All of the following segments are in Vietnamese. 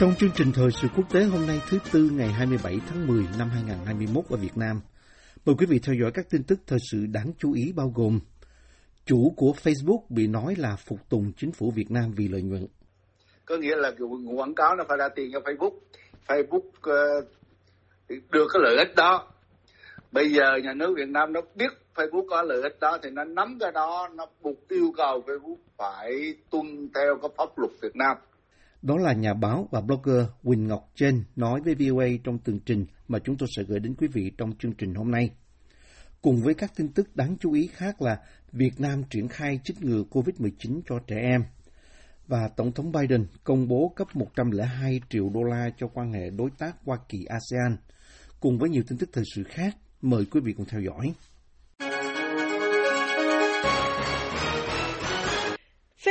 Trong chương trình thời sự quốc tế hôm nay thứ Tư ngày 27 tháng 10 năm 2021 ở Việt Nam, mời quý vị theo dõi các tin tức thời sự đáng chú ý bao gồm Chủ của Facebook bị nói là phục tùng chính phủ Việt Nam vì lợi nhuận. có nghĩa là quảng cáo nó phải ra tiền cho Facebook. Facebook ờ, đưa được cái lợi ích đó. Bây giờ nhà nước Việt Nam nó biết Facebook có lợi ích đó thì nó nắm cái đó nó buộc yêu cầu Facebook phải tuân theo cái pháp luật Việt Nam. Đó là nhà báo và blogger Quỳnh Ngọc Trên nói với VOA trong tường trình mà chúng tôi sẽ gửi đến quý vị trong chương trình hôm nay. Cùng với các tin tức đáng chú ý khác là Việt Nam triển khai chích ngừa COVID-19 cho trẻ em và Tổng thống Biden công bố cấp 102 triệu đô la cho quan hệ đối tác Hoa Kỳ-ASEAN. Cùng với nhiều tin tức thời sự khác, mời quý vị cùng theo dõi.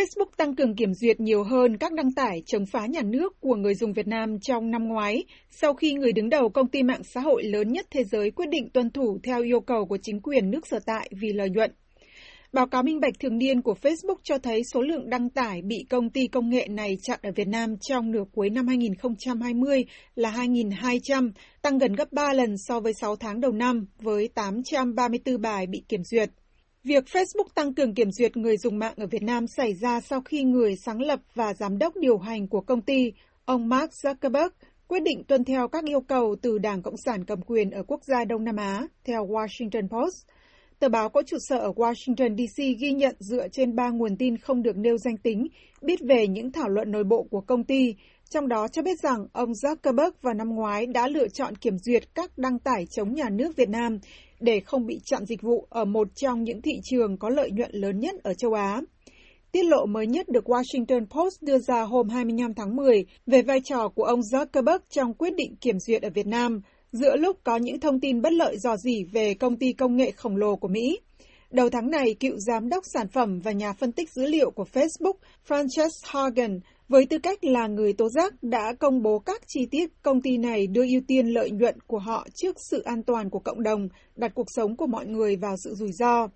Facebook tăng cường kiểm duyệt nhiều hơn các đăng tải chống phá nhà nước của người dùng Việt Nam trong năm ngoái, sau khi người đứng đầu công ty mạng xã hội lớn nhất thế giới quyết định tuân thủ theo yêu cầu của chính quyền nước sở tại vì lợi nhuận. Báo cáo minh bạch thường niên của Facebook cho thấy số lượng đăng tải bị công ty công nghệ này chặn ở Việt Nam trong nửa cuối năm 2020 là 2.200, tăng gần gấp 3 lần so với 6 tháng đầu năm, với 834 bài bị kiểm duyệt. Việc Facebook tăng cường kiểm duyệt người dùng mạng ở Việt Nam xảy ra sau khi người sáng lập và giám đốc điều hành của công ty, ông Mark Zuckerberg, quyết định tuân theo các yêu cầu từ Đảng Cộng sản cầm quyền ở quốc gia Đông Nam Á, theo Washington Post. Tờ báo có trụ sở ở Washington, D.C. ghi nhận dựa trên ba nguồn tin không được nêu danh tính, biết về những thảo luận nội bộ của công ty, trong đó cho biết rằng ông Zuckerberg vào năm ngoái đã lựa chọn kiểm duyệt các đăng tải chống nhà nước Việt Nam để không bị chặn dịch vụ ở một trong những thị trường có lợi nhuận lớn nhất ở châu Á. Tiết lộ mới nhất được Washington Post đưa ra hôm 25 tháng 10 về vai trò của ông Zuckerberg trong quyết định kiểm duyệt ở Việt Nam, giữa lúc có những thông tin bất lợi dò dỉ về công ty công nghệ khổng lồ của Mỹ. Đầu tháng này, cựu giám đốc sản phẩm và nhà phân tích dữ liệu của Facebook, Frances Hogan, với tư cách là người tố giác đã công bố các chi tiết công ty này đưa ưu tiên lợi nhuận của họ trước sự an toàn của cộng đồng, đặt cuộc sống của mọi người vào sự rủi ro.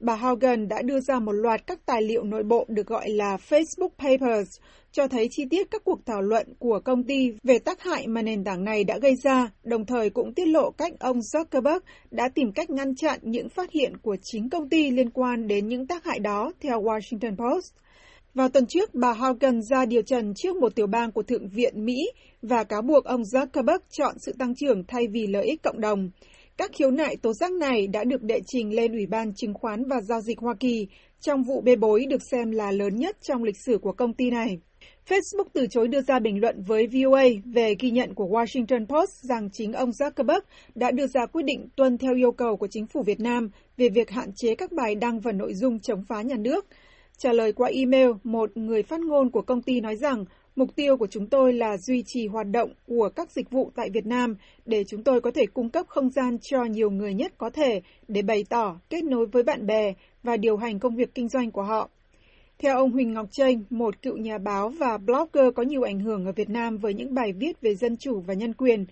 Bà Haugen đã đưa ra một loạt các tài liệu nội bộ được gọi là Facebook Papers, cho thấy chi tiết các cuộc thảo luận của công ty về tác hại mà nền tảng này đã gây ra, đồng thời cũng tiết lộ cách ông Zuckerberg đã tìm cách ngăn chặn những phát hiện của chính công ty liên quan đến những tác hại đó, theo Washington Post. Vào tuần trước, bà Hogan ra điều trần trước một tiểu bang của Thượng viện Mỹ và cáo buộc ông Zuckerberg chọn sự tăng trưởng thay vì lợi ích cộng đồng. Các khiếu nại tố giác này đã được đệ trình lên Ủy ban Chứng khoán và Giao dịch Hoa Kỳ trong vụ bê bối được xem là lớn nhất trong lịch sử của công ty này. Facebook từ chối đưa ra bình luận với VOA về ghi nhận của Washington Post rằng chính ông Zuckerberg đã đưa ra quyết định tuân theo yêu cầu của chính phủ Việt Nam về việc hạn chế các bài đăng và nội dung chống phá nhà nước. Trả lời qua email, một người phát ngôn của công ty nói rằng mục tiêu của chúng tôi là duy trì hoạt động của các dịch vụ tại Việt Nam để chúng tôi có thể cung cấp không gian cho nhiều người nhất có thể để bày tỏ, kết nối với bạn bè và điều hành công việc kinh doanh của họ. Theo ông Huỳnh Ngọc Tranh, một cựu nhà báo và blogger có nhiều ảnh hưởng ở Việt Nam với những bài viết về dân chủ và nhân quyền,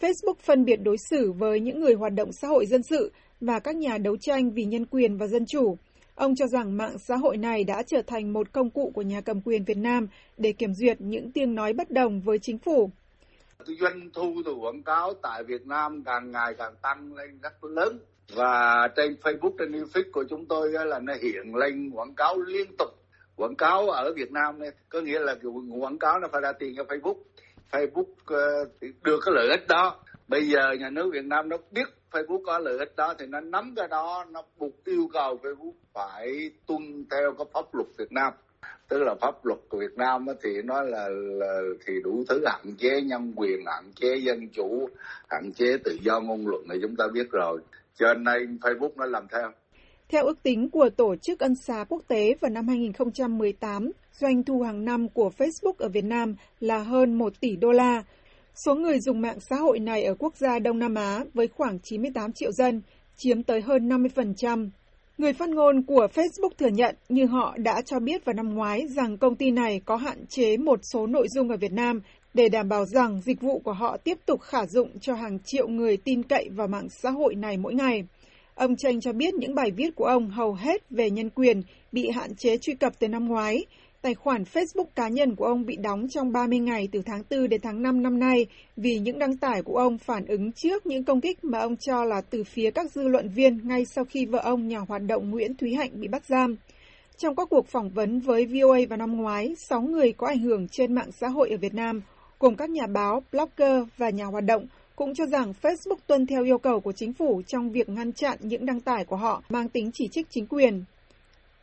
Facebook phân biệt đối xử với những người hoạt động xã hội dân sự và các nhà đấu tranh vì nhân quyền và dân chủ. Ông cho rằng mạng xã hội này đã trở thành một công cụ của nhà cầm quyền Việt Nam để kiểm duyệt những tiếng nói bất đồng với chính phủ. doanh thu từ quảng cáo tại Việt Nam càng ngày càng tăng lên rất lớn. Và trên Facebook, trên Netflix của chúng tôi là nó hiện lên quảng cáo liên tục. Quảng cáo ở Việt Nam này có nghĩa là quảng cáo nó phải ra tiền cho Facebook. Facebook ờ, được cái lợi ích đó. Bây giờ nhà nước Việt Nam nó biết Facebook có lợi ích đó thì nó nắm cái đó nó buộc yêu cầu Facebook phải tuân theo cái pháp luật Việt Nam. Tức là pháp luật của Việt Nam thì nó là, là thì đủ thứ hạn chế nhân quyền hạn chế dân chủ hạn chế tự do ngôn luận này chúng ta biết rồi. Cho nên Facebook nó làm theo. Theo ước tính của Tổ chức Ân xá Quốc tế vào năm 2018, doanh thu hàng năm của Facebook ở Việt Nam là hơn 1 tỷ đô la. Số người dùng mạng xã hội này ở quốc gia Đông Nam Á với khoảng 98 triệu dân, chiếm tới hơn 50%. Người phát ngôn của Facebook thừa nhận như họ đã cho biết vào năm ngoái rằng công ty này có hạn chế một số nội dung ở Việt Nam để đảm bảo rằng dịch vụ của họ tiếp tục khả dụng cho hàng triệu người tin cậy vào mạng xã hội này mỗi ngày. Ông Chanh cho biết những bài viết của ông hầu hết về nhân quyền bị hạn chế truy cập từ năm ngoái. Tài khoản Facebook cá nhân của ông bị đóng trong 30 ngày từ tháng 4 đến tháng 5 năm nay vì những đăng tải của ông phản ứng trước những công kích mà ông cho là từ phía các dư luận viên ngay sau khi vợ ông nhà hoạt động Nguyễn Thúy Hạnh bị bắt giam. Trong các cuộc phỏng vấn với VOA vào năm ngoái, 6 người có ảnh hưởng trên mạng xã hội ở Việt Nam, gồm các nhà báo, blogger và nhà hoạt động, cũng cho rằng Facebook tuân theo yêu cầu của chính phủ trong việc ngăn chặn những đăng tải của họ mang tính chỉ trích chính quyền.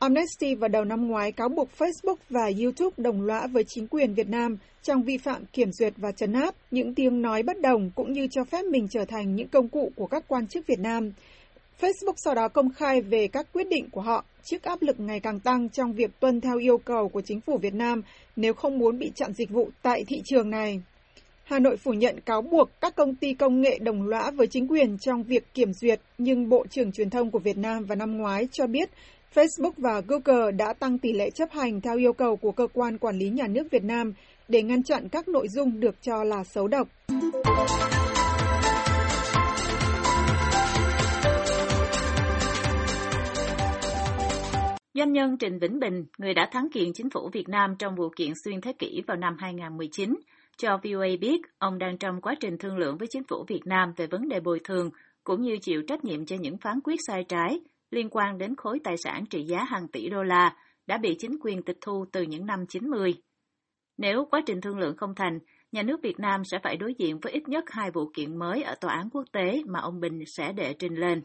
Amnesty vào đầu năm ngoái cáo buộc Facebook và YouTube đồng lõa với chính quyền Việt Nam trong vi phạm kiểm duyệt và trấn áp những tiếng nói bất đồng cũng như cho phép mình trở thành những công cụ của các quan chức Việt Nam. Facebook sau đó công khai về các quyết định của họ trước áp lực ngày càng tăng trong việc tuân theo yêu cầu của chính phủ Việt Nam nếu không muốn bị chặn dịch vụ tại thị trường này. Hà Nội phủ nhận cáo buộc các công ty công nghệ đồng lõa với chính quyền trong việc kiểm duyệt, nhưng Bộ trưởng Truyền thông của Việt Nam vào năm ngoái cho biết Facebook và Google đã tăng tỷ lệ chấp hành theo yêu cầu của cơ quan quản lý nhà nước Việt Nam để ngăn chặn các nội dung được cho là xấu độc. Doanh nhân Trịnh Vĩnh Bình, người đã thắng kiện chính phủ Việt Nam trong vụ kiện xuyên thế kỷ vào năm 2019, cho VOA biết ông đang trong quá trình thương lượng với chính phủ Việt Nam về vấn đề bồi thường, cũng như chịu trách nhiệm cho những phán quyết sai trái liên quan đến khối tài sản trị giá hàng tỷ đô la đã bị chính quyền tịch thu từ những năm 90. Nếu quá trình thương lượng không thành, nhà nước Việt Nam sẽ phải đối diện với ít nhất hai vụ kiện mới ở tòa án quốc tế mà ông Bình sẽ đệ trình lên.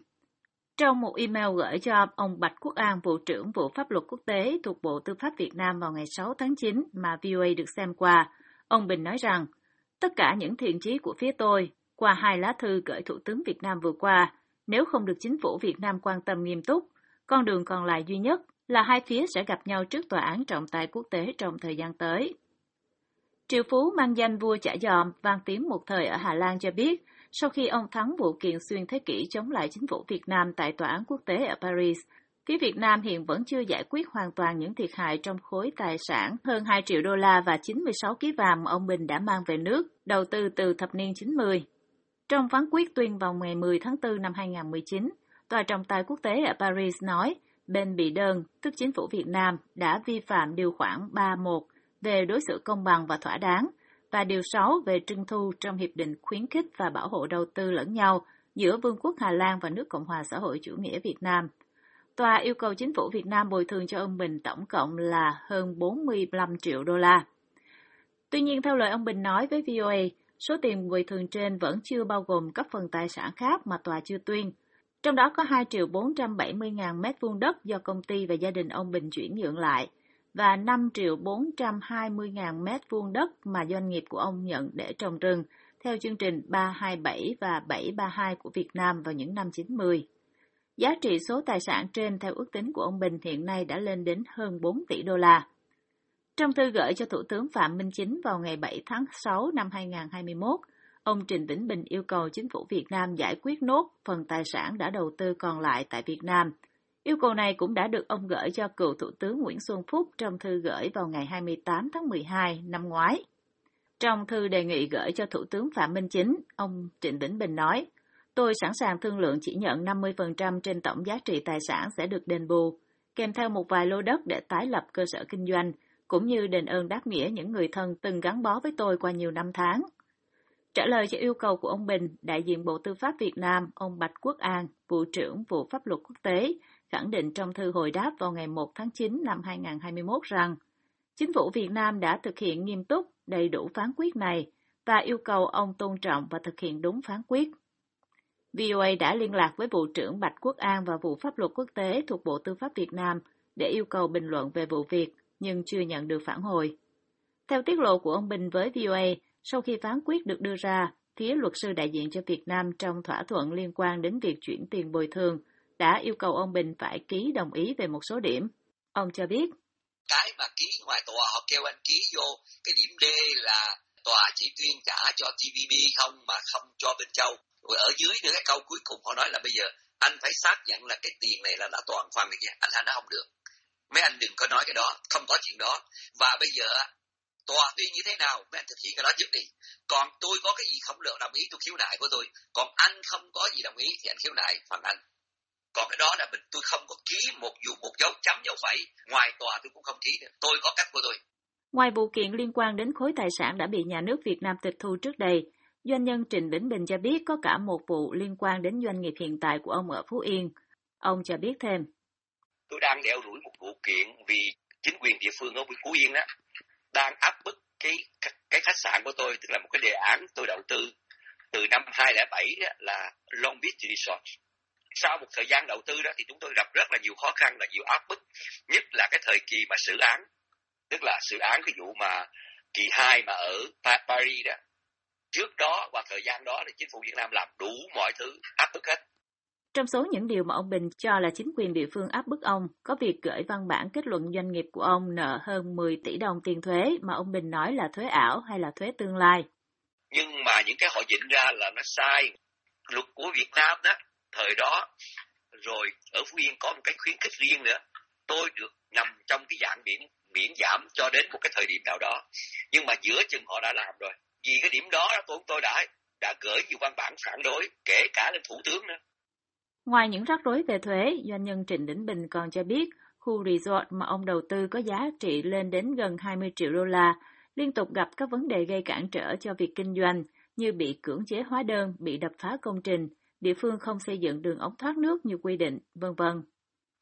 Trong một email gửi cho ông Bạch Quốc An, Vụ trưởng Vụ Pháp luật Quốc tế thuộc Bộ Tư pháp Việt Nam vào ngày 6 tháng 9 mà VOA được xem qua, ông Bình nói rằng, tất cả những thiện chí của phía tôi, qua hai lá thư gửi Thủ tướng Việt Nam vừa qua, nếu không được chính phủ Việt Nam quan tâm nghiêm túc, con đường còn lại duy nhất là hai phía sẽ gặp nhau trước tòa án trọng tài quốc tế trong thời gian tới. Triệu Phú mang danh vua chả giòm, vang tiếng một thời ở Hà Lan cho biết, sau khi ông thắng vụ kiện xuyên thế kỷ chống lại chính phủ Việt Nam tại tòa án quốc tế ở Paris, phía Việt Nam hiện vẫn chưa giải quyết hoàn toàn những thiệt hại trong khối tài sản hơn 2 triệu đô la và 96 kg vàng ông Bình đã mang về nước, đầu tư từ thập niên 90. Trong phán quyết tuyên vào ngày 10 tháng 4 năm 2019, Tòa trọng tài quốc tế ở Paris nói bên bị đơn, tức chính phủ Việt Nam, đã vi phạm điều khoản 31 về đối xử công bằng và thỏa đáng và điều 6 về trưng thu trong Hiệp định khuyến khích và bảo hộ đầu tư lẫn nhau giữa Vương quốc Hà Lan và nước Cộng hòa xã hội chủ nghĩa Việt Nam. Tòa yêu cầu chính phủ Việt Nam bồi thường cho ông Bình tổng cộng là hơn 45 triệu đô la. Tuy nhiên, theo lời ông Bình nói với VOA, Số tiền bồi thường trên vẫn chưa bao gồm các phần tài sản khác mà tòa chưa tuyên. Trong đó có 2 triệu 470 ngàn mét vuông đất do công ty và gia đình ông Bình chuyển nhượng lại và 5 triệu 420 ngàn mét vuông đất mà doanh nghiệp của ông nhận để trồng rừng, theo chương trình 327 và 732 của Việt Nam vào những năm 90. Giá trị số tài sản trên theo ước tính của ông Bình hiện nay đã lên đến hơn 4 tỷ đô la. Trong thư gửi cho Thủ tướng Phạm Minh Chính vào ngày 7 tháng 6 năm 2021, ông Trịnh Vĩnh Bình yêu cầu chính phủ Việt Nam giải quyết nốt phần tài sản đã đầu tư còn lại tại Việt Nam. Yêu cầu này cũng đã được ông gửi cho cựu Thủ tướng Nguyễn Xuân Phúc trong thư gửi vào ngày 28 tháng 12 năm ngoái. Trong thư đề nghị gửi cho Thủ tướng Phạm Minh Chính, ông Trịnh Vĩnh Bình nói, Tôi sẵn sàng thương lượng chỉ nhận 50% trên tổng giá trị tài sản sẽ được đền bù, kèm theo một vài lô đất để tái lập cơ sở kinh doanh, cũng như đền ơn đáp nghĩa những người thân từng gắn bó với tôi qua nhiều năm tháng. Trả lời cho yêu cầu của ông Bình, đại diện Bộ Tư pháp Việt Nam, ông Bạch Quốc An, Vụ trưởng Vụ Pháp luật Quốc tế, khẳng định trong thư hồi đáp vào ngày 1 tháng 9 năm 2021 rằng Chính phủ Việt Nam đã thực hiện nghiêm túc, đầy đủ phán quyết này và yêu cầu ông tôn trọng và thực hiện đúng phán quyết. VOA đã liên lạc với Vụ trưởng Bạch Quốc An và Vụ Pháp luật Quốc tế thuộc Bộ Tư pháp Việt Nam để yêu cầu bình luận về vụ việc nhưng chưa nhận được phản hồi. Theo tiết lộ của ông Bình với VOA, sau khi phán quyết được đưa ra, phía luật sư đại diện cho Việt Nam trong thỏa thuận liên quan đến việc chuyển tiền bồi thường đã yêu cầu ông Bình phải ký đồng ý về một số điểm. Ông cho biết. Cái mà ký ngoài tòa họ kêu anh ký vô cái điểm D là tòa chỉ tuyên trả cho TVB không mà không cho bên Châu. Rồi ở dưới nữa cái câu cuối cùng họ nói là bây giờ anh phải xác nhận là cái tiền này là đã toàn khoản này Anh anh đã không được. Mấy anh đừng có nói cái đó, không có chuyện đó. Và bây giờ tòa tuyên như thế nào mấy anh thực hiện cái đó trước đi còn tôi có cái gì không được đồng ý tôi khiếu nại của tôi còn anh không có gì đồng ý thì anh khiếu nại phần anh còn cái đó là mình tôi không có ký một dù một dấu chấm dấu phẩy ngoài tòa tôi cũng không ký nữa tôi có cách của tôi Ngoài vụ kiện liên quan đến khối tài sản đã bị nhà nước Việt Nam tịch thu trước đây, doanh nhân Trịnh Vĩnh Bình cho biết có cả một vụ liên quan đến doanh nghiệp hiện tại của ông ở Phú Yên. Ông cho biết thêm. Tôi đang đeo đuổi một vụ kiện vì chính quyền địa phương ở Phú Yên đó đang áp bức cái cái khách sạn của tôi tức là một cái đề án tôi đầu tư từ năm 2007 đó là Long Beach Resort. Sau một thời gian đầu tư đó thì chúng tôi gặp rất là nhiều khó khăn là nhiều áp bức, nhất là cái thời kỳ mà xử án, tức là xử án cái vụ mà kỳ 2 mà ở Paris đó. Trước đó và thời gian đó thì chính phủ Việt Nam làm đủ mọi thứ áp bức hết. Trong số những điều mà ông Bình cho là chính quyền địa phương áp bức ông, có việc gửi văn bản kết luận doanh nghiệp của ông nợ hơn 10 tỷ đồng tiền thuế mà ông Bình nói là thuế ảo hay là thuế tương lai. Nhưng mà những cái họ dựng ra là nó sai. Luật của Việt Nam đó, thời đó, rồi ở Phú Yên có một cái khuyến khích riêng nữa. Tôi được nằm trong cái dạng miễn, miễn giảm cho đến một cái thời điểm nào đó. Nhưng mà giữa chừng họ đã làm rồi. Vì cái điểm đó tôi tôi đã đã gửi nhiều văn bản phản đối, kể cả lên thủ tướng nữa. Ngoài những rắc rối về thuế, doanh nhân Trịnh Đỉnh Bình còn cho biết khu resort mà ông đầu tư có giá trị lên đến gần 20 triệu đô la, liên tục gặp các vấn đề gây cản trở cho việc kinh doanh như bị cưỡng chế hóa đơn, bị đập phá công trình, địa phương không xây dựng đường ống thoát nước như quy định, vân vân.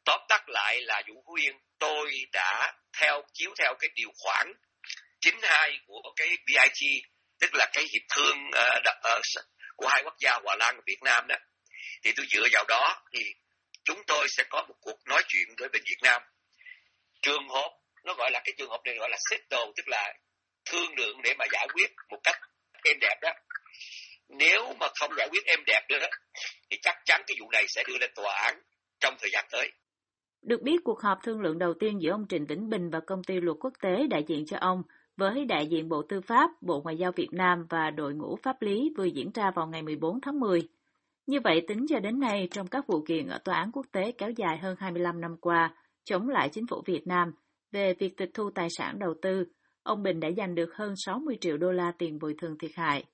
Tóm tắt lại là vụ Phú Yên, tôi đã theo chiếu theo cái điều khoản 92 của cái BIG, tức là cái hiệp thương uh, uh, của hai quốc gia Hòa Lan và Việt Nam đó thì tôi dựa vào đó thì chúng tôi sẽ có một cuộc nói chuyện với bên Việt Nam. Trường hợp nó gọi là cái trường hợp này gọi là settle tức là thương lượng để mà giải quyết một cách êm đẹp đó. Nếu mà không giải quyết êm đẹp được đó thì chắc chắn cái vụ này sẽ đưa lên tòa án trong thời gian tới. Được biết cuộc họp thương lượng đầu tiên giữa ông Trịnh Vĩnh Bình và công ty luật quốc tế đại diện cho ông với đại diện Bộ Tư pháp, Bộ Ngoại giao Việt Nam và đội ngũ pháp lý vừa diễn ra vào ngày 14 tháng 10. Như vậy, tính cho đến nay, trong các vụ kiện ở tòa án quốc tế kéo dài hơn 25 năm qua, chống lại chính phủ Việt Nam về việc tịch thu tài sản đầu tư, ông Bình đã giành được hơn 60 triệu đô la tiền bồi thường thiệt hại.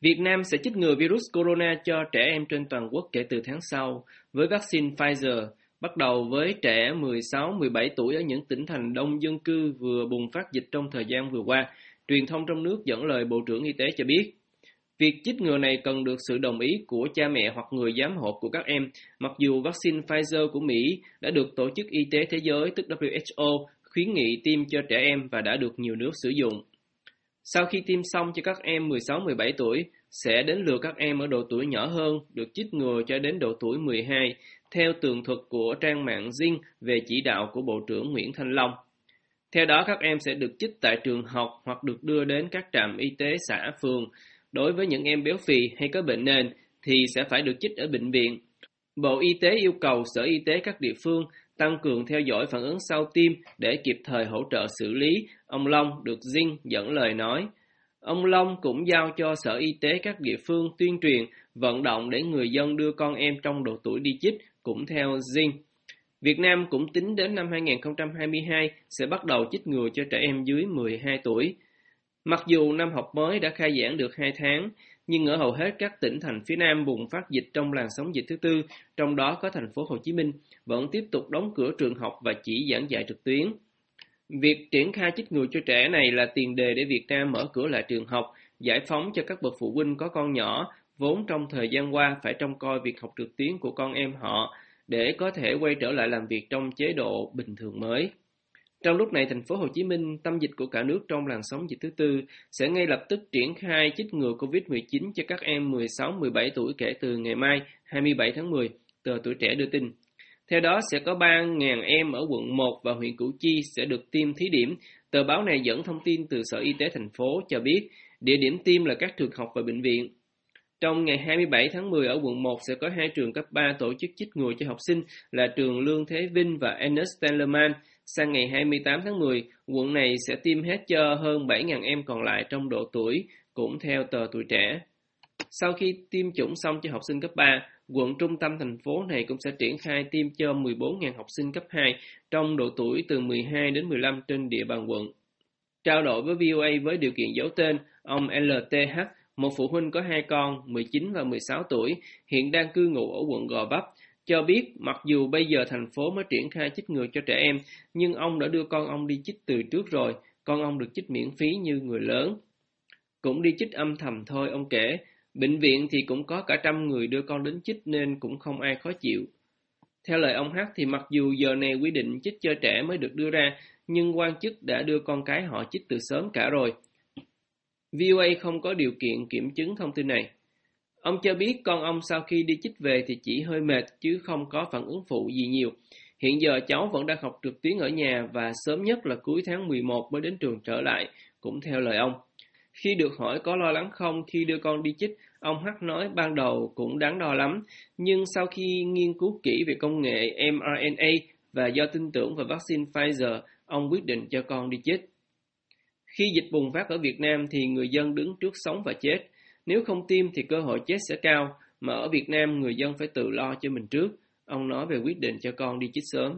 Việt Nam sẽ chích ngừa virus corona cho trẻ em trên toàn quốc kể từ tháng sau với vaccine Pfizer bắt đầu với trẻ 16-17 tuổi ở những tỉnh thành đông dân cư vừa bùng phát dịch trong thời gian vừa qua. Truyền thông trong nước dẫn lời Bộ trưởng Y tế cho biết, việc chích ngừa này cần được sự đồng ý của cha mẹ hoặc người giám hộ của các em, mặc dù vaccine Pfizer của Mỹ đã được Tổ chức Y tế Thế giới, tức WHO, khuyến nghị tiêm cho trẻ em và đã được nhiều nước sử dụng. Sau khi tiêm xong cho các em 16-17 tuổi, sẽ đến lượt các em ở độ tuổi nhỏ hơn được chích ngừa cho đến độ tuổi 12 theo tường thuật của trang mạng Zing về chỉ đạo của Bộ trưởng Nguyễn Thanh Long. Theo đó, các em sẽ được chích tại trường học hoặc được đưa đến các trạm y tế xã phường. Đối với những em béo phì hay có bệnh nền thì sẽ phải được chích ở bệnh viện. Bộ Y tế yêu cầu Sở Y tế các địa phương tăng cường theo dõi phản ứng sau tiêm để kịp thời hỗ trợ xử lý, ông Long được Zing dẫn lời nói. Ông Long cũng giao cho Sở Y tế các địa phương tuyên truyền, vận động để người dân đưa con em trong độ tuổi đi chích cũng theo Zing. Việt Nam cũng tính đến năm 2022 sẽ bắt đầu chích ngừa cho trẻ em dưới 12 tuổi. Mặc dù năm học mới đã khai giảng được 2 tháng, nhưng ở hầu hết các tỉnh thành phía Nam bùng phát dịch trong làn sóng dịch thứ tư, trong đó có thành phố Hồ Chí Minh, vẫn tiếp tục đóng cửa trường học và chỉ giảng dạy trực tuyến. Việc triển khai chích ngừa cho trẻ này là tiền đề để Việt Nam mở cửa lại trường học, giải phóng cho các bậc phụ huynh có con nhỏ vốn trong thời gian qua phải trông coi việc học trực tuyến của con em họ để có thể quay trở lại làm việc trong chế độ bình thường mới. Trong lúc này, thành phố Hồ Chí Minh, tâm dịch của cả nước trong làn sóng dịch thứ tư, sẽ ngay lập tức triển khai chích ngừa COVID-19 cho các em 16-17 tuổi kể từ ngày mai 27 tháng 10, tờ tuổi trẻ đưa tin. Theo đó sẽ có 3.000 em ở quận 1 và huyện Củ Chi sẽ được tiêm thí điểm. Tờ báo này dẫn thông tin từ Sở Y tế thành phố cho biết địa điểm tiêm là các trường học và bệnh viện. Trong ngày 27 tháng 10 ở quận 1 sẽ có hai trường cấp 3 tổ chức chích ngừa cho học sinh là trường Lương Thế Vinh và Ernest Tellerman. Sang ngày 28 tháng 10, quận này sẽ tiêm hết cho hơn 7.000 em còn lại trong độ tuổi, cũng theo tờ tuổi trẻ. Sau khi tiêm chủng xong cho học sinh cấp 3, quận trung tâm thành phố này cũng sẽ triển khai tiêm cho 14.000 học sinh cấp 2 trong độ tuổi từ 12 đến 15 trên địa bàn quận. Trao đổi với VOA với điều kiện giấu tên, ông LTH, một phụ huynh có hai con 19 và 16 tuổi, hiện đang cư ngụ ở quận Gò Vấp, cho biết mặc dù bây giờ thành phố mới triển khai chích ngừa cho trẻ em, nhưng ông đã đưa con ông đi chích từ trước rồi, con ông được chích miễn phí như người lớn. Cũng đi chích âm thầm thôi, ông kể, bệnh viện thì cũng có cả trăm người đưa con đến chích nên cũng không ai khó chịu. Theo lời ông hát thì mặc dù giờ này quy định chích cho trẻ mới được đưa ra, nhưng quan chức đã đưa con cái họ chích từ sớm cả rồi. VOA không có điều kiện kiểm chứng thông tin này. Ông cho biết con ông sau khi đi chích về thì chỉ hơi mệt chứ không có phản ứng phụ gì nhiều. Hiện giờ cháu vẫn đang học trực tuyến ở nhà và sớm nhất là cuối tháng 11 mới đến trường trở lại, cũng theo lời ông. Khi được hỏi có lo lắng không khi đưa con đi chích, ông Hắc nói ban đầu cũng đáng đo lắm, nhưng sau khi nghiên cứu kỹ về công nghệ mRNA và do tin tưởng vào vaccine Pfizer, ông quyết định cho con đi chích. Khi dịch bùng phát ở Việt Nam thì người dân đứng trước sống và chết. Nếu không tiêm thì cơ hội chết sẽ cao, mà ở Việt Nam người dân phải tự lo cho mình trước. Ông nói về quyết định cho con đi chích sớm.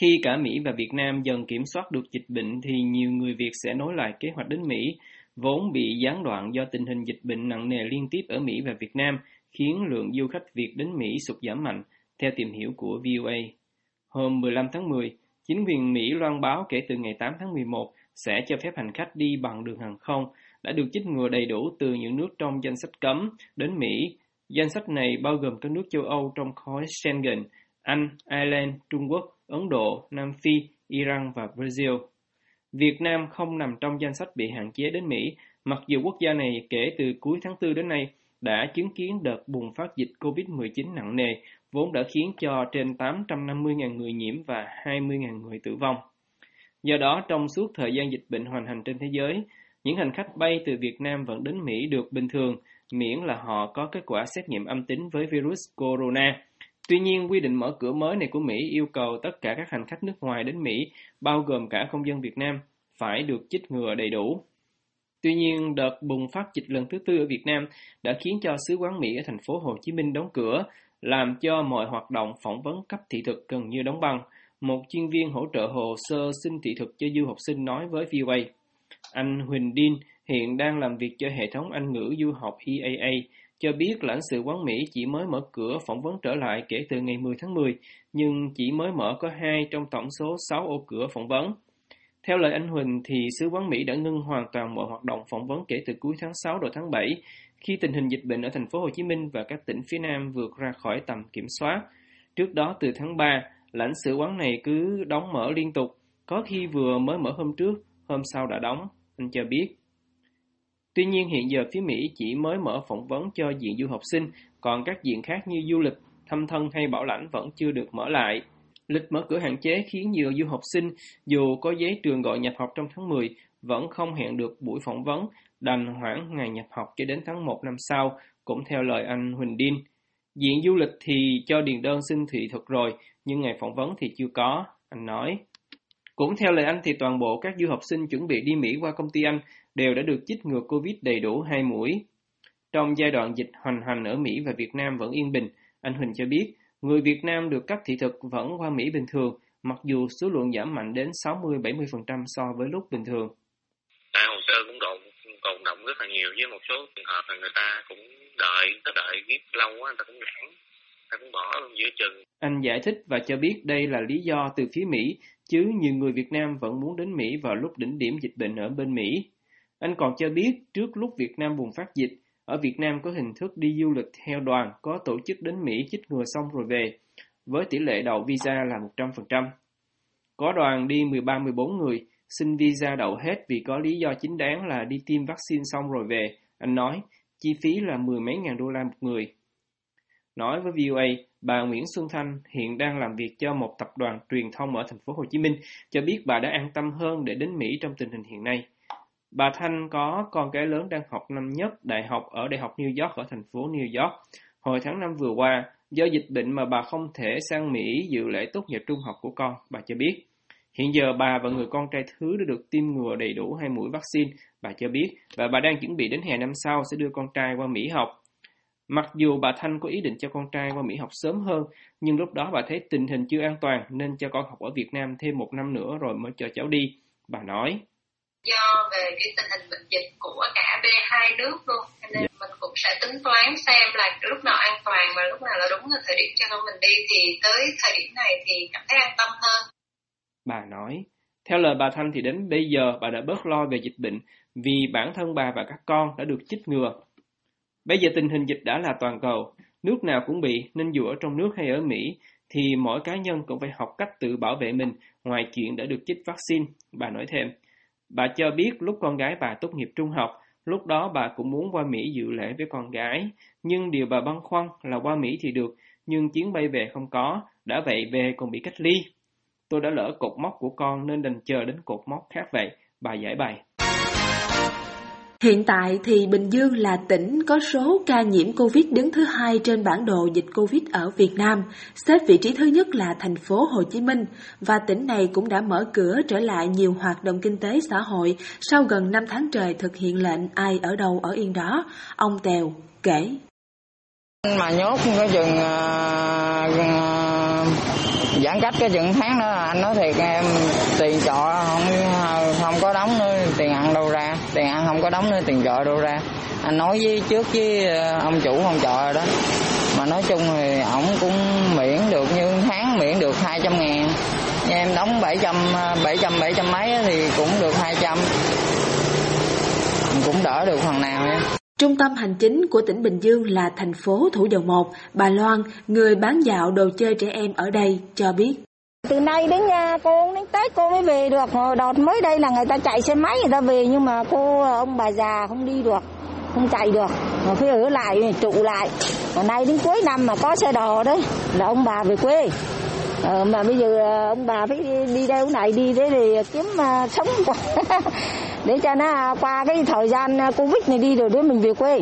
Khi cả Mỹ và Việt Nam dần kiểm soát được dịch bệnh thì nhiều người Việt sẽ nối lại kế hoạch đến Mỹ, vốn bị gián đoạn do tình hình dịch bệnh nặng nề liên tiếp ở Mỹ và Việt Nam, khiến lượng du khách Việt đến Mỹ sụt giảm mạnh, theo tìm hiểu của VOA. Hôm 15 tháng 10, chính quyền Mỹ loan báo kể từ ngày 8 tháng 11 sẽ cho phép hành khách đi bằng đường hàng không đã được chích ngừa đầy đủ từ những nước trong danh sách cấm đến Mỹ. Danh sách này bao gồm các nước châu Âu trong khối Schengen, Anh, Ireland, Trung Quốc, Ấn Độ, Nam Phi, Iran và Brazil. Việt Nam không nằm trong danh sách bị hạn chế đến Mỹ, mặc dù quốc gia này kể từ cuối tháng 4 đến nay đã chứng kiến đợt bùng phát dịch COVID-19 nặng nề, vốn đã khiến cho trên 850.000 người nhiễm và 20.000 người tử vong. Do đó, trong suốt thời gian dịch bệnh hoành hành trên thế giới, những hành khách bay từ Việt Nam vẫn đến Mỹ được bình thường, miễn là họ có kết quả xét nghiệm âm tính với virus corona. Tuy nhiên, quy định mở cửa mới này của Mỹ yêu cầu tất cả các hành khách nước ngoài đến Mỹ, bao gồm cả công dân Việt Nam, phải được chích ngừa đầy đủ. Tuy nhiên, đợt bùng phát dịch lần thứ tư ở Việt Nam đã khiến cho sứ quán Mỹ ở thành phố Hồ Chí Minh đóng cửa, làm cho mọi hoạt động phỏng vấn cấp thị thực gần như đóng băng. Một chuyên viên hỗ trợ hồ sơ xin thị thực cho du học sinh nói với VOA. Anh Huỳnh Đin hiện đang làm việc cho hệ thống Anh ngữ du học EAA, cho biết lãnh sự quán Mỹ chỉ mới mở cửa phỏng vấn trở lại kể từ ngày 10 tháng 10, nhưng chỉ mới mở có 2 trong tổng số 6 ô cửa phỏng vấn. Theo lời anh Huỳnh thì sứ quán Mỹ đã ngưng hoàn toàn mọi hoạt động phỏng vấn kể từ cuối tháng 6 đầu tháng 7 khi tình hình dịch bệnh ở thành phố Hồ Chí Minh và các tỉnh phía Nam vượt ra khỏi tầm kiểm soát. Trước đó từ tháng 3, lãnh sự quán này cứ đóng mở liên tục, có khi vừa mới mở hôm trước, hôm sau đã đóng, anh cho biết. Tuy nhiên hiện giờ phía Mỹ chỉ mới mở phỏng vấn cho diện du học sinh, còn các diện khác như du lịch, thăm thân hay bảo lãnh vẫn chưa được mở lại. Lịch mở cửa hạn chế khiến nhiều du học sinh dù có giấy trường gọi nhập học trong tháng 10 vẫn không hẹn được buổi phỏng vấn, đành hoãn ngày nhập học cho đến tháng 1 năm sau, cũng theo lời anh Huỳnh Đinh. Diện du lịch thì cho điền đơn xin thị thực rồi, nhưng ngày phỏng vấn thì chưa có, anh nói. Cũng theo lời anh thì toàn bộ các du học sinh chuẩn bị đi Mỹ qua công ty anh đều đã được chích ngừa Covid đầy đủ hai mũi. Trong giai đoạn dịch hoành hành ở Mỹ và Việt Nam vẫn yên bình, anh Huỳnh cho biết người Việt Nam được cấp thị thực vẫn qua Mỹ bình thường, mặc dù số lượng giảm mạnh đến 60-70% so với lúc bình thường. À, hồ sơ cũng đồn tồn động rất là nhiều với một số trường hợp là người ta cũng đợi, có đợi viết lâu quá, người ta cũng nản, ta cũng bỏ giữa chừng. Anh giải thích và cho biết đây là lý do từ phía Mỹ, chứ nhiều người Việt Nam vẫn muốn đến Mỹ vào lúc đỉnh điểm dịch bệnh ở bên Mỹ. Anh còn cho biết trước lúc Việt Nam bùng phát dịch, ở Việt Nam có hình thức đi du lịch theo đoàn có tổ chức đến Mỹ chích ngừa xong rồi về, với tỷ lệ đậu visa là 100%. Có đoàn đi 13-14 người, xin visa đậu hết vì có lý do chính đáng là đi tiêm vaccine xong rồi về. Anh nói, chi phí là mười mấy ngàn đô la một người. Nói với VOA, bà Nguyễn Xuân Thanh hiện đang làm việc cho một tập đoàn truyền thông ở thành phố Hồ Chí Minh, cho biết bà đã an tâm hơn để đến Mỹ trong tình hình hiện nay. Bà Thanh có con gái lớn đang học năm nhất đại học ở Đại học New York ở thành phố New York. Hồi tháng 5 vừa qua, do dịch bệnh mà bà không thể sang Mỹ dự lễ tốt nghiệp trung học của con, bà cho biết. Hiện giờ bà và người con trai thứ đã được tiêm ngừa đầy đủ hai mũi vaccine, bà cho biết, và bà đang chuẩn bị đến hè năm sau sẽ đưa con trai qua Mỹ học. Mặc dù bà Thanh có ý định cho con trai qua Mỹ học sớm hơn, nhưng lúc đó bà thấy tình hình chưa an toàn nên cho con học ở Việt Nam thêm một năm nữa rồi mới cho cháu đi. Bà nói. Do về cái tình hình bệnh dịch của cả B2 nước luôn, nên mình cũng sẽ tính toán xem là lúc nào an toàn và lúc nào là đúng là thời điểm cho con mình đi thì tới thời điểm này thì cảm thấy an tâm hơn. Bà nói. Theo lời bà Thanh thì đến bây giờ bà đã bớt lo về dịch bệnh vì bản thân bà và các con đã được chích ngừa. Bây giờ tình hình dịch đã là toàn cầu, nước nào cũng bị nên dù ở trong nước hay ở Mỹ thì mỗi cá nhân cũng phải học cách tự bảo vệ mình ngoài chuyện đã được chích vaccine, bà nói thêm. Bà cho biết lúc con gái bà tốt nghiệp trung học, lúc đó bà cũng muốn qua Mỹ dự lễ với con gái, nhưng điều bà băn khoăn là qua Mỹ thì được, nhưng chuyến bay về không có, đã vậy về còn bị cách ly. Tôi đã lỡ cột mốc của con nên đành chờ đến cột mốc khác vậy, bà giải bày. Hiện tại thì Bình Dương là tỉnh có số ca nhiễm Covid đứng thứ hai trên bản đồ dịch Covid ở Việt Nam, xếp vị trí thứ nhất là thành phố Hồ Chí Minh và tỉnh này cũng đã mở cửa trở lại nhiều hoạt động kinh tế xã hội sau gần 5 tháng trời thực hiện lệnh ai ở đâu ở yên đó, ông Tèo kể. Mà nhốt cái chừng uh, giãn cách cái chừng tháng đó anh nói thiệt em tiền trọ không không có đóng nữa tiền ăn đâu ra. Tiền ăn không có đóng nữa tiền trọ đâu ra. Anh nói với trước với ờ, ông chủ phòng trọ rồi đó. Mà nói chung thì ổng cũng miễn được như tháng miễn được 200 ngàn. Em đóng 700 700 700 mấy thì cũng được 200 cũng đỡ được phần nào nha. Trung tâm hành chính của tỉnh Bình Dương là thành phố Thủ Dầu Một. Bà Loan, người bán dạo đồ chơi trẻ em ở đây, cho biết. Từ nay đến nhà cô đến Tết cô mới về được. Đợt mới đây là người ta chạy xe máy người ta về nhưng mà cô à, ông bà già không đi được, không chạy được. Mà phải ở lại trụ lại. Hồi nay đến cuối năm mà có xe đò đấy là ông bà về quê. Ờ, mà bây giờ à, ông bà phải đi, đi đâu này đi thế thì kiếm uh, sống để cho nó qua cái thời gian Covid này đi rồi để mình về quê.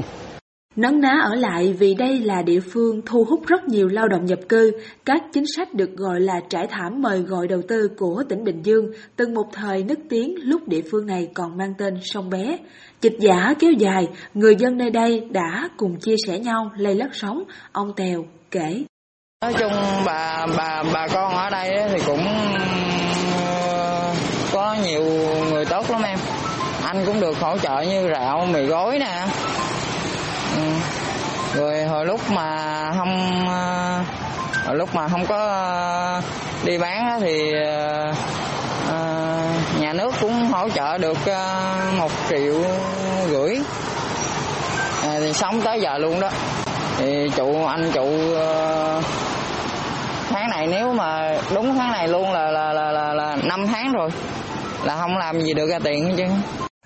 Nấn ná ở lại vì đây là địa phương thu hút rất nhiều lao động nhập cư. Các chính sách được gọi là trải thảm mời gọi đầu tư của tỉnh Bình Dương từng một thời nức tiếng lúc địa phương này còn mang tên sông bé. Dịch giả kéo dài, người dân nơi đây đã cùng chia sẻ nhau lây lất sống, ông Tèo kể. Nói chung bà bà bà con ở đây thì cũng ờ, có nhiều người tốt lắm em. Anh cũng được hỗ trợ như rạo mì gói nè. Rồi hồi lúc mà không ờ, hồi lúc mà không có ờ, đi bán thì ờ, nhà nước cũng hỗ trợ được một triệu rưỡi. Thì sống tới giờ luôn đó. Thì chủ anh chủ tháng này nếu mà đúng tháng này luôn là là là là, là 5 tháng rồi. Là không làm gì được ra tiền hết chứ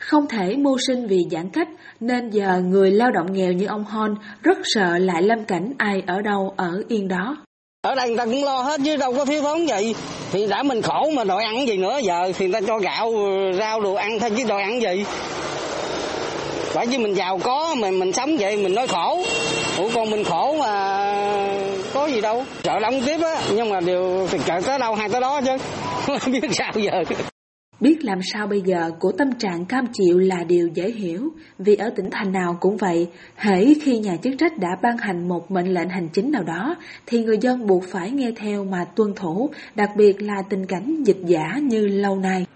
không thể mưu sinh vì giãn cách nên giờ người lao động nghèo như ông Hon rất sợ lại lâm cảnh ai ở đâu ở yên đó. Ở đây người ta cũng lo hết chứ đâu có thiếu thốn gì. Thì đã mình khổ mà đòi ăn gì nữa giờ thì người ta cho gạo, rau đồ ăn thôi chứ đòi ăn gì. Bởi vì mình giàu có mình mình sống vậy mình nói khổ. Ủa còn mình khổ mà có gì đâu. Sợ đóng tiếp á nhưng mà điều thì chờ tới đâu hay tới đó chứ. Không biết sao giờ. Biết làm sao bây giờ của tâm trạng cam chịu là điều dễ hiểu, vì ở tỉnh thành nào cũng vậy, hễ khi nhà chức trách đã ban hành một mệnh lệnh hành chính nào đó, thì người dân buộc phải nghe theo mà tuân thủ, đặc biệt là tình cảnh dịch giả như lâu nay.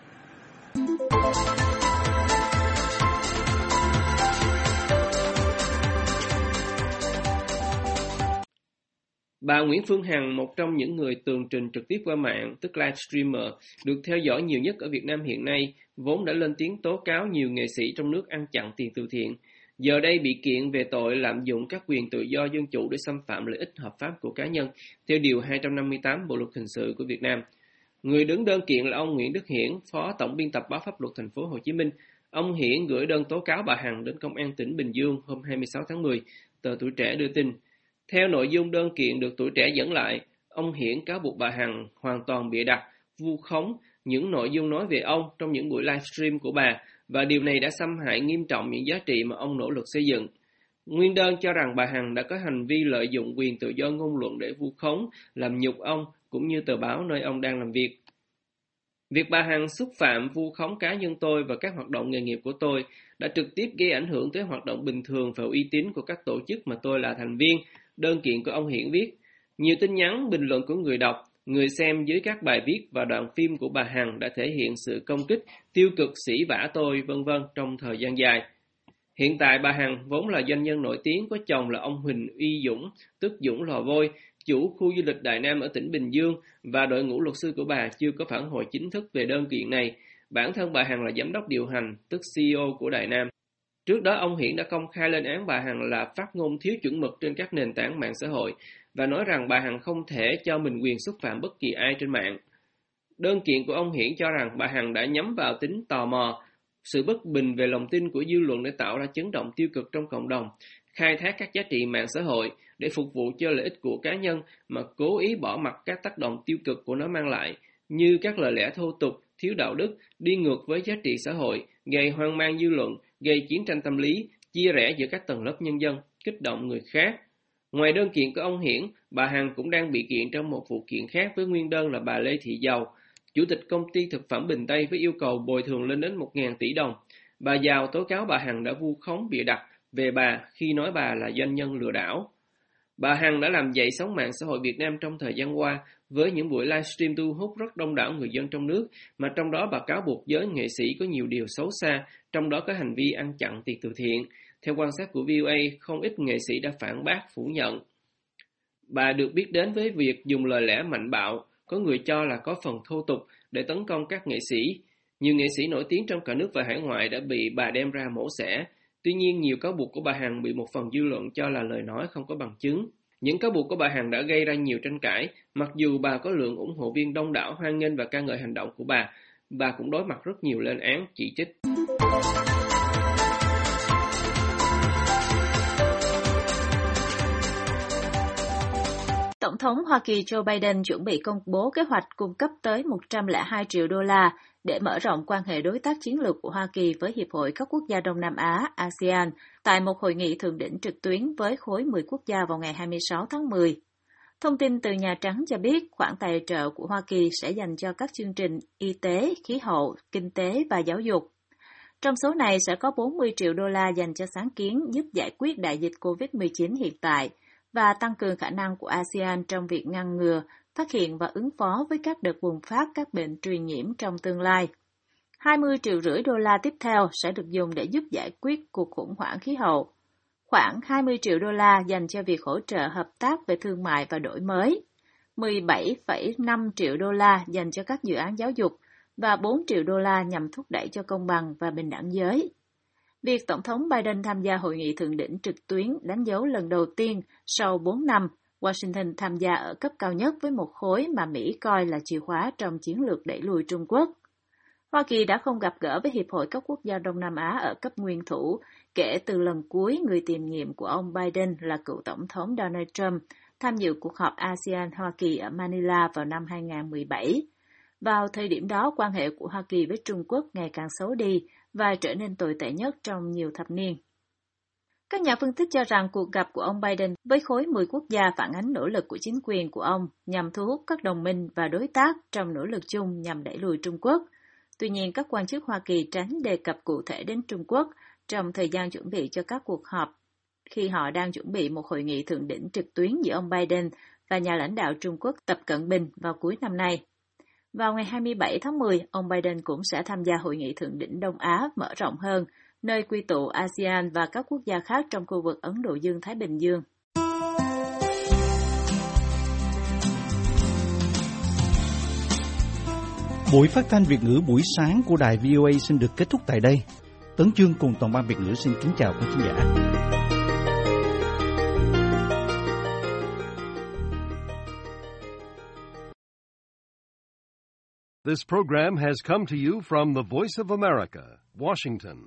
Bà Nguyễn Phương Hằng, một trong những người tường trình trực tiếp qua mạng, tức livestreamer, được theo dõi nhiều nhất ở Việt Nam hiện nay, vốn đã lên tiếng tố cáo nhiều nghệ sĩ trong nước ăn chặn tiền từ thiện. Giờ đây bị kiện về tội lạm dụng các quyền tự do dân chủ để xâm phạm lợi ích hợp pháp của cá nhân, theo Điều 258 Bộ Luật Hình sự của Việt Nam. Người đứng đơn kiện là ông Nguyễn Đức Hiển, Phó Tổng biên tập báo pháp luật thành phố Hồ Chí Minh. Ông Hiển gửi đơn tố cáo bà Hằng đến Công an tỉnh Bình Dương hôm 26 tháng 10, tờ Tuổi Trẻ đưa tin. Theo nội dung đơn kiện được tuổi trẻ dẫn lại, ông Hiển cáo buộc bà Hằng hoàn toàn bịa đặt, vu khống những nội dung nói về ông trong những buổi livestream của bà và điều này đã xâm hại nghiêm trọng những giá trị mà ông nỗ lực xây dựng. Nguyên đơn cho rằng bà Hằng đã có hành vi lợi dụng quyền tự do ngôn luận để vu khống, làm nhục ông cũng như tờ báo nơi ông đang làm việc. Việc bà Hằng xúc phạm vu khống cá nhân tôi và các hoạt động nghề nghiệp của tôi đã trực tiếp gây ảnh hưởng tới hoạt động bình thường và uy tín của các tổ chức mà tôi là thành viên, đơn kiện của ông Hiển viết. Nhiều tin nhắn, bình luận của người đọc, người xem dưới các bài viết và đoạn phim của bà Hằng đã thể hiện sự công kích, tiêu cực sỉ vả tôi, vân vân trong thời gian dài. Hiện tại bà Hằng vốn là doanh nhân nổi tiếng có chồng là ông Huỳnh Uy Dũng, tức Dũng Lò Vôi, chủ khu du lịch Đại Nam ở tỉnh Bình Dương và đội ngũ luật sư của bà chưa có phản hồi chính thức về đơn kiện này. Bản thân bà Hằng là giám đốc điều hành, tức CEO của Đại Nam. Trước đó ông Hiển đã công khai lên án bà Hằng là phát ngôn thiếu chuẩn mực trên các nền tảng mạng xã hội và nói rằng bà Hằng không thể cho mình quyền xúc phạm bất kỳ ai trên mạng. Đơn kiện của ông Hiển cho rằng bà Hằng đã nhắm vào tính tò mò, sự bất bình về lòng tin của dư luận để tạo ra chấn động tiêu cực trong cộng đồng, khai thác các giá trị mạng xã hội để phục vụ cho lợi ích của cá nhân mà cố ý bỏ mặt các tác động tiêu cực của nó mang lại, như các lời lẽ thô tục, thiếu đạo đức, đi ngược với giá trị xã hội, gây hoang mang dư luận, gây chiến tranh tâm lý, chia rẽ giữa các tầng lớp nhân dân, kích động người khác. Ngoài đơn kiện của ông Hiển, bà Hằng cũng đang bị kiện trong một vụ kiện khác với nguyên đơn là bà Lê Thị Giàu, chủ tịch công ty thực phẩm Bình Tây với yêu cầu bồi thường lên đến 1.000 tỷ đồng. Bà Giàu tố cáo bà Hằng đã vu khống bịa đặt về bà khi nói bà là doanh nhân lừa đảo. Bà Hằng đã làm dậy sóng mạng xã hội Việt Nam trong thời gian qua với những buổi livestream thu hút rất đông đảo người dân trong nước, mà trong đó bà cáo buộc giới nghệ sĩ có nhiều điều xấu xa, trong đó có hành vi ăn chặn tiền từ thiện. Theo quan sát của VOA, không ít nghệ sĩ đã phản bác, phủ nhận. Bà được biết đến với việc dùng lời lẽ mạnh bạo, có người cho là có phần thô tục để tấn công các nghệ sĩ. Nhiều nghệ sĩ nổi tiếng trong cả nước và hải ngoại đã bị bà đem ra mổ xẻ. Tuy nhiên, nhiều cáo buộc của bà Hằng bị một phần dư luận cho là lời nói không có bằng chứng. Những cáo buộc của bà Hằng đã gây ra nhiều tranh cãi, mặc dù bà có lượng ủng hộ viên đông đảo hoan nghênh và ca ngợi hành động của bà, bà cũng đối mặt rất nhiều lên án, chỉ trích. Tổng thống Hoa Kỳ Joe Biden chuẩn bị công bố kế hoạch cung cấp tới 102 triệu đô la để mở rộng quan hệ đối tác chiến lược của Hoa Kỳ với Hiệp hội các quốc gia Đông Nam Á ASEAN tại một hội nghị thượng đỉnh trực tuyến với khối 10 quốc gia vào ngày 26 tháng 10. Thông tin từ Nhà Trắng cho biết khoản tài trợ của Hoa Kỳ sẽ dành cho các chương trình y tế, khí hậu, kinh tế và giáo dục. Trong số này sẽ có 40 triệu đô la dành cho sáng kiến giúp giải quyết đại dịch COVID-19 hiện tại và tăng cường khả năng của ASEAN trong việc ngăn ngừa, phát hiện và ứng phó với các đợt bùng phát các bệnh truyền nhiễm trong tương lai. 20 triệu rưỡi đô la tiếp theo sẽ được dùng để giúp giải quyết cuộc khủng hoảng khí hậu. Khoảng 20 triệu đô la dành cho việc hỗ trợ hợp tác về thương mại và đổi mới. 17,5 triệu đô la dành cho các dự án giáo dục và 4 triệu đô la nhằm thúc đẩy cho công bằng và bình đẳng giới. Việc Tổng thống Biden tham gia hội nghị thượng đỉnh trực tuyến đánh dấu lần đầu tiên sau 4 năm Washington tham gia ở cấp cao nhất với một khối mà Mỹ coi là chìa khóa trong chiến lược đẩy lùi Trung Quốc. Hoa Kỳ đã không gặp gỡ với Hiệp hội các quốc gia Đông Nam Á ở cấp nguyên thủ kể từ lần cuối người tiền nhiệm của ông Biden là cựu Tổng thống Donald Trump tham dự cuộc họp ASEAN-Hoa Kỳ ở Manila vào năm 2017. Vào thời điểm đó, quan hệ của Hoa Kỳ với Trung Quốc ngày càng xấu đi và trở nên tồi tệ nhất trong nhiều thập niên. Các nhà phân tích cho rằng cuộc gặp của ông Biden với khối 10 quốc gia phản ánh nỗ lực của chính quyền của ông nhằm thu hút các đồng minh và đối tác trong nỗ lực chung nhằm đẩy lùi Trung Quốc. Tuy nhiên, các quan chức Hoa Kỳ tránh đề cập cụ thể đến Trung Quốc trong thời gian chuẩn bị cho các cuộc họp khi họ đang chuẩn bị một hội nghị thượng đỉnh trực tuyến giữa ông Biden và nhà lãnh đạo Trung Quốc Tập Cận Bình vào cuối năm nay. Vào ngày 27 tháng 10, ông Biden cũng sẽ tham gia hội nghị thượng đỉnh Đông Á mở rộng hơn, nơi quy tụ ASEAN và các quốc gia khác trong khu vực Ấn Độ Dương-Thái Bình Dương. Buổi phát thanh Việt ngữ buổi sáng của đài VOA xin được kết thúc tại đây. Tấn Chương cùng toàn ban Việt ngữ xin kính chào quý khán giả. This program has come to you from the Voice of America, Washington.